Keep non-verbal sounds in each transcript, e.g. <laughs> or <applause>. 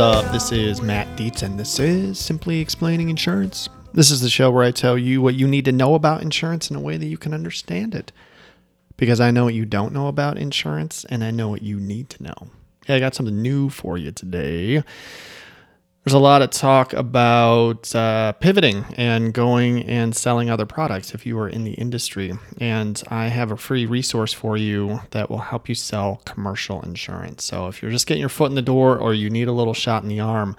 up? This is Matt Dietz, and this is Simply Explaining Insurance. This is the show where I tell you what you need to know about insurance in a way that you can understand it. Because I know what you don't know about insurance, and I know what you need to know. Hey, I got something new for you today. There's a lot of talk about uh, pivoting and going and selling other products if you are in the industry. And I have a free resource for you that will help you sell commercial insurance. So if you're just getting your foot in the door or you need a little shot in the arm,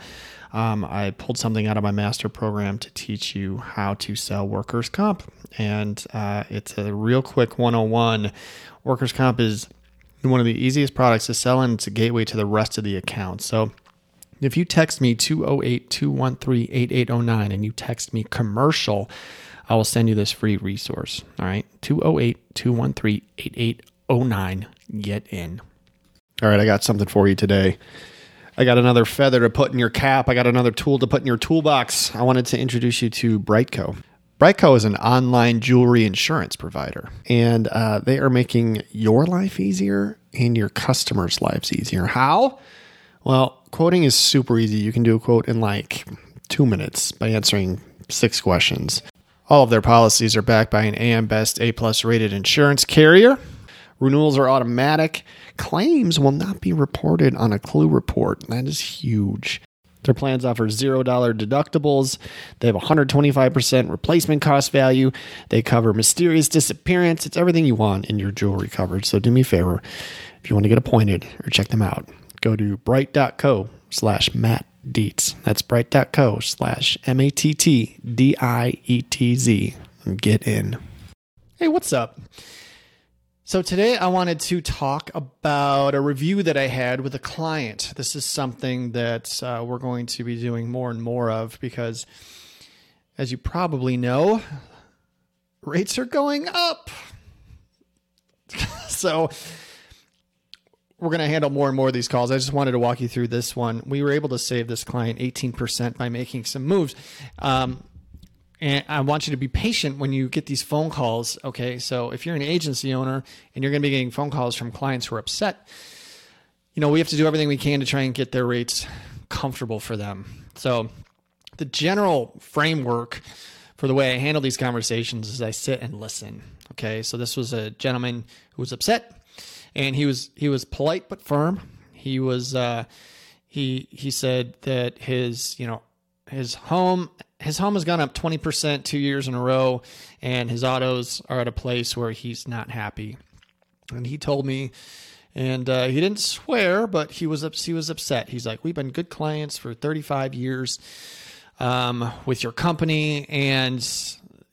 um, I pulled something out of my master program to teach you how to sell workers' comp. And uh, it's a real quick 101. Workers' comp is one of the easiest products to sell, and it's a gateway to the rest of the account. So if you text me 208 213 8809 and you text me commercial, I will send you this free resource. All right. 208 213 8809. Get in. All right. I got something for you today. I got another feather to put in your cap. I got another tool to put in your toolbox. I wanted to introduce you to Briteco. Briteco is an online jewelry insurance provider, and uh, they are making your life easier and your customers' lives easier. How? Well, quoting is super easy. You can do a quote in like two minutes by answering six questions. All of their policies are backed by an AM Best A plus rated insurance carrier. Renewals are automatic. Claims will not be reported on a clue report. That is huge. Their plans offer $0 deductibles. They have 125% replacement cost value. They cover mysterious disappearance. It's everything you want in your jewelry coverage. So do me a favor if you want to get appointed or check them out go to brite.co slash Matt. That's brite.co slash M A T T D I E T Z. Get in. Hey, what's up? So, today I wanted to talk about a review that I had with a client. This is something that uh, we're going to be doing more and more of because, as you probably know, rates are going up. <laughs> so, we're going to handle more and more of these calls. I just wanted to walk you through this one. We were able to save this client 18% by making some moves. Um, and I want you to be patient when you get these phone calls. Okay. So if you're an agency owner and you're going to be getting phone calls from clients who are upset, you know, we have to do everything we can to try and get their rates comfortable for them. So the general framework for the way I handle these conversations is I sit and listen. Okay. So this was a gentleman who was upset and he was he was polite but firm. He was uh, he he said that his you know his home his home has gone up 20% two years in a row and his autos are at a place where he's not happy and he told me and uh, he didn't swear but he was he was upset he's like we've been good clients for 35 years um, with your company and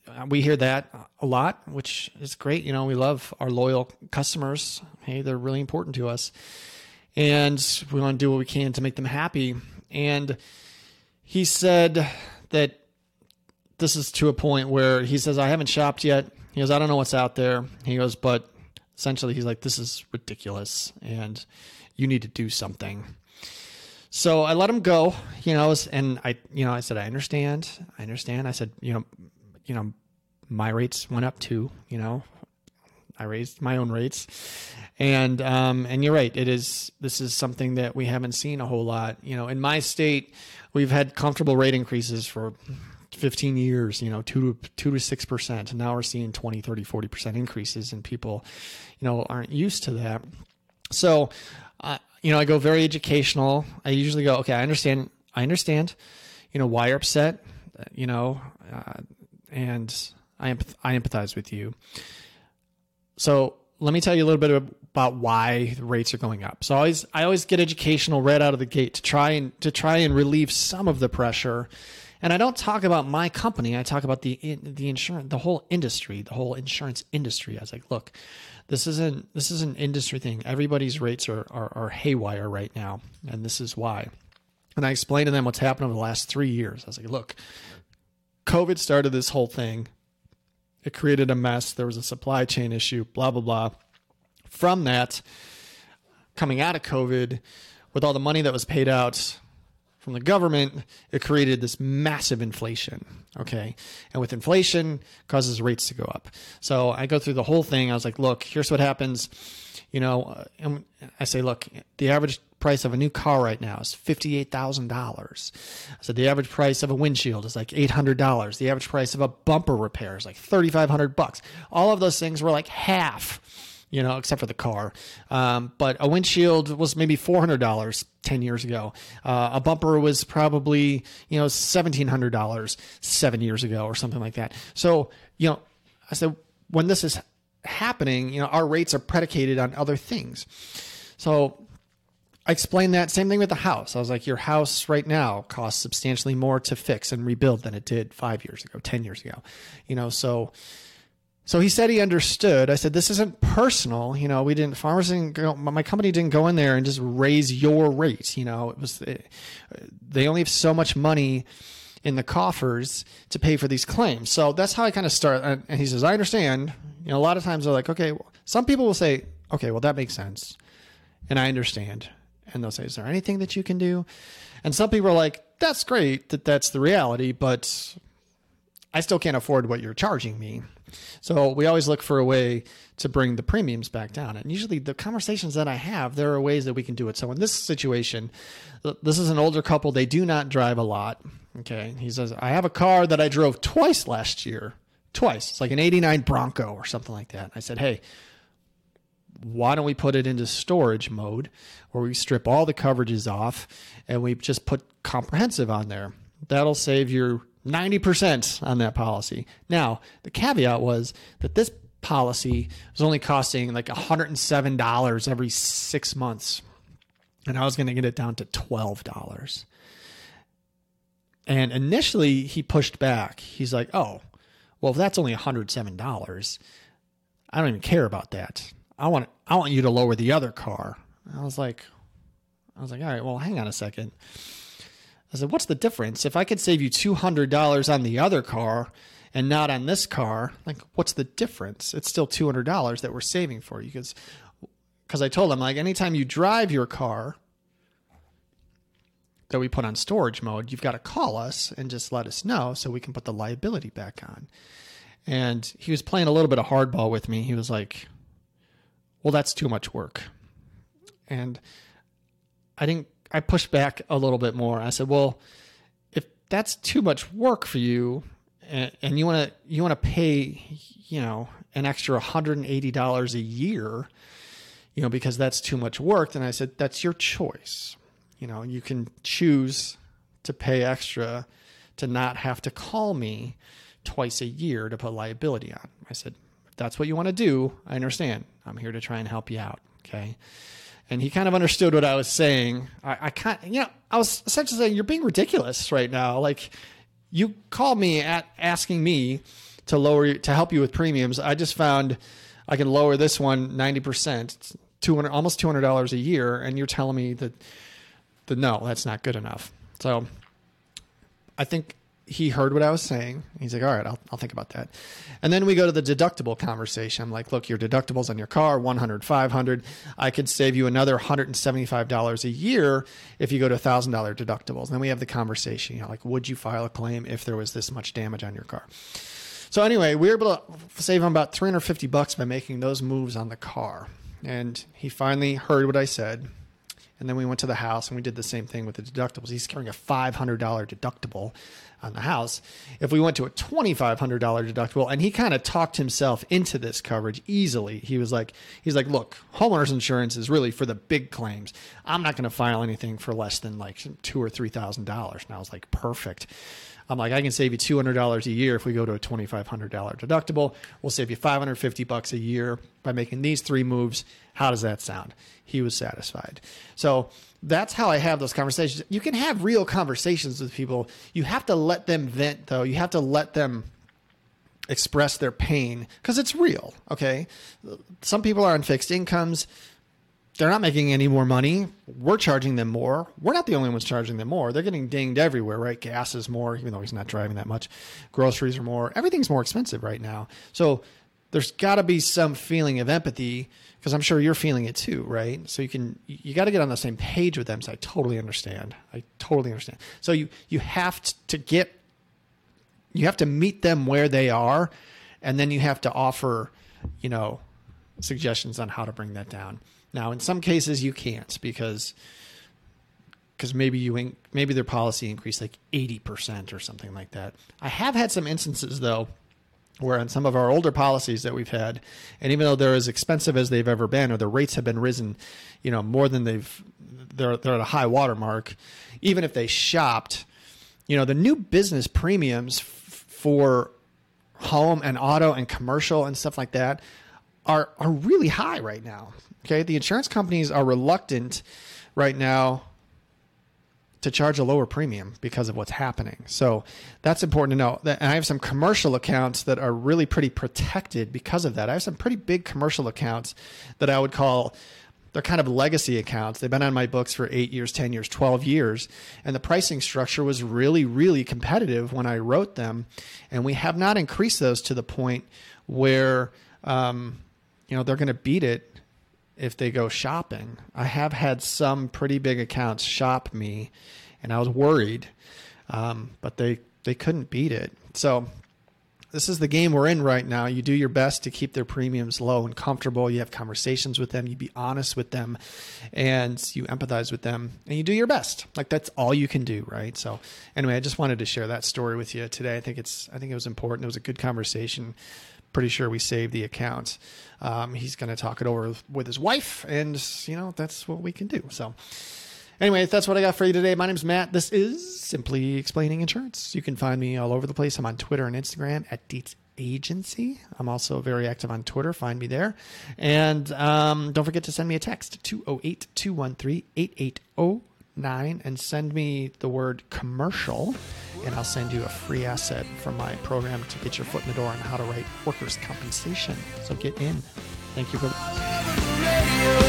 Uh, we hear that a lot, which is great. You know, we love our loyal customers. Hey, they're really important to us. And we want to do what we can to make them happy. And he said that this is to a point where he says, I haven't shopped yet. He goes, I don't know what's out there. He goes, but essentially, he's like, this is ridiculous and you need to do something. So I let him go, you know, and I, you know, I said, I understand. I understand. I said, you know, you know, my rates went up too. You know, I raised my own rates, and um, and you're right. It is this is something that we haven't seen a whole lot. You know, in my state, we've had comfortable rate increases for 15 years, you know, two to two to six percent. And now we're seeing 20, 30, 40 percent increases, and people, you know, aren't used to that. So, uh, you know, I go very educational. I usually go, okay, I understand. I understand. You know why you're upset. You know, uh, and I, I empathize with you. So let me tell you a little bit about why rates are going up. So I always I always get educational right out of the gate to try and to try and relieve some of the pressure. And I don't talk about my company. I talk about the the insurance, the whole industry, the whole insurance industry. I was like, look, this isn't this is an industry thing. Everybody's rates are, are are haywire right now, and this is why. And I explained to them what's happened over the last three years. I was like, look, COVID started this whole thing. It created a mess. There was a supply chain issue, blah, blah, blah. From that, coming out of COVID, with all the money that was paid out from the government, it created this massive inflation. Okay. And with inflation, causes rates to go up. So I go through the whole thing. I was like, look, here's what happens. You know, and I say, look, the average price of a new car right now is $58,000. So the average price of a windshield is like $800. The average price of a bumper repair is like 3500 bucks. All of those things were like half you know, except for the car. Um, but a windshield was maybe four hundred dollars ten years ago. Uh, a bumper was probably you know seventeen hundred dollars seven years ago or something like that. So you know, I said when this is happening, you know, our rates are predicated on other things. So I explained that same thing with the house. I was like, your house right now costs substantially more to fix and rebuild than it did five years ago, ten years ago. You know, so so he said he understood. I said, this isn't personal. You know, we didn't, farmers didn't go, my company didn't go in there and just raise your rates. You know, it was, it, they only have so much money in the coffers to pay for these claims. So that's how I kind of start. And he says, I understand. You know, a lot of times they're like, okay, well, some people will say, okay, well, that makes sense. And I understand. And they'll say, is there anything that you can do? And some people are like, that's great that that's the reality, but I still can't afford what you're charging me. So we always look for a way to bring the premiums back down. And usually the conversations that I have, there are ways that we can do it. So in this situation, this is an older couple. They do not drive a lot. Okay. He says, I have a car that I drove twice last year. Twice. It's like an 89 Bronco or something like that. I said, Hey, why don't we put it into storage mode where we strip all the coverages off and we just put comprehensive on there? That'll save you 90% on that policy. Now, the caveat was that this policy was only costing like $107 every six months. And I was going to get it down to $12. And initially, he pushed back. He's like, oh, well, if that's only $107, I don't even care about that. I want, I want you to lower the other car. I was like, I was like, all right, well, hang on a second. I said, what's the difference? If I could save you $200 on the other car and not on this car, like, what's the difference? It's still $200 that we're saving for you. Because because I told him, like, anytime you drive your car that we put on storage mode, you've got to call us and just let us know so we can put the liability back on. And he was playing a little bit of hardball with me. He was like, well, that's too much work. And I didn't I pushed back a little bit more. I said, well, if that's too much work for you, and, and you want to you want to pay, you know, an extra $180 a year, you know, because that's too much work, then I said that's your choice. You know, you can choose to pay extra to not have to call me twice a year to put liability on. I said, that's what you want to do, I understand. I'm here to try and help you out. Okay and he kind of understood what I was saying. I, I kind, you know, I was essentially saying, "You're being ridiculous right now. Like, you called me at asking me to lower to help you with premiums. I just found I can lower this one ninety percent, two hundred, almost two hundred dollars a year, and you're telling me that, that no, that's not good enough. So, I think he heard what I was saying. He's like, all right, I'll, I'll think about that. And then we go to the deductible conversation. I'm like, look, your deductibles on your car, 100, 500. I could save you another $175 a year if you go to $1,000 deductibles. And then we have the conversation, you know, like, would you file a claim if there was this much damage on your car? So anyway, we were able to save him about 350 bucks by making those moves on the car. And he finally heard what I said. And then we went to the house and we did the same thing with the deductibles. He's carrying a $500 deductible on the house. If we went to a $2,500 deductible, and he kind of talked himself into this coverage easily. He was like, he's like, look, homeowners insurance is really for the big claims. I'm not going to file anything for less than like two or three thousand dollars. And I was like, perfect. I'm like, I can save you $200 a year if we go to a $2,500 deductible. We'll save you 550 bucks a year by making these three moves. How does that sound? He was satisfied. So that's how I have those conversations. You can have real conversations with people. You have to let them vent, though. You have to let them express their pain because it's real. Okay. Some people are on fixed incomes. They're not making any more money. We're charging them more. We're not the only ones charging them more. They're getting dinged everywhere, right? Gas is more, even though he's not driving that much. Groceries are more. Everything's more expensive right now. So there's got to be some feeling of empathy because I'm sure you're feeling it too, right? So you can you got to get on the same page with them. So I totally understand. I totally understand. So you you have to get you have to meet them where they are, and then you have to offer, you know, suggestions on how to bring that down. Now, in some cases, you can't because because maybe you in, maybe their policy increased like 80% or something like that. I have had some instances though where on some of our older policies that we've had, and even though they're as expensive as they've ever been, or the rates have been risen, you know, more than they've, they're they're at a high watermark. Even if they shopped, you know, the new business premiums f- for home and auto and commercial and stuff like that are are really high right now. Okay, the insurance companies are reluctant right now to charge a lower premium because of what's happening. So that's important to know. And I have some commercial accounts that are really pretty protected because of that. I have some pretty big commercial accounts that I would call they're kind of legacy accounts. They've been on my books for eight years, 10 years, 12 years. And the pricing structure was really, really competitive when I wrote them. And we have not increased those to the point where, um, you know, they're going to beat it if they go shopping. I have had some pretty big accounts shop me, and I was worried, um, but they they couldn't beat it. So this is the game we're in right now. You do your best to keep their premiums low and comfortable. You have conversations with them. You be honest with them, and you empathize with them, and you do your best. Like that's all you can do, right? So anyway, I just wanted to share that story with you today. I think it's I think it was important. It was a good conversation pretty sure we saved the account. Um, he's going to talk it over with his wife, and you know that's what we can do. So, anyway, that's what I got for you today. My name's Matt. This is Simply Explaining Insurance. You can find me all over the place. I'm on Twitter and Instagram at Dietz Agency. I'm also very active on Twitter. Find me there. And um, don't forget to send me a text 208 213 8809 and send me the word commercial and I'll send you a free asset from my program to get your foot in the door on how to write workers' compensation. So get in. Thank you for.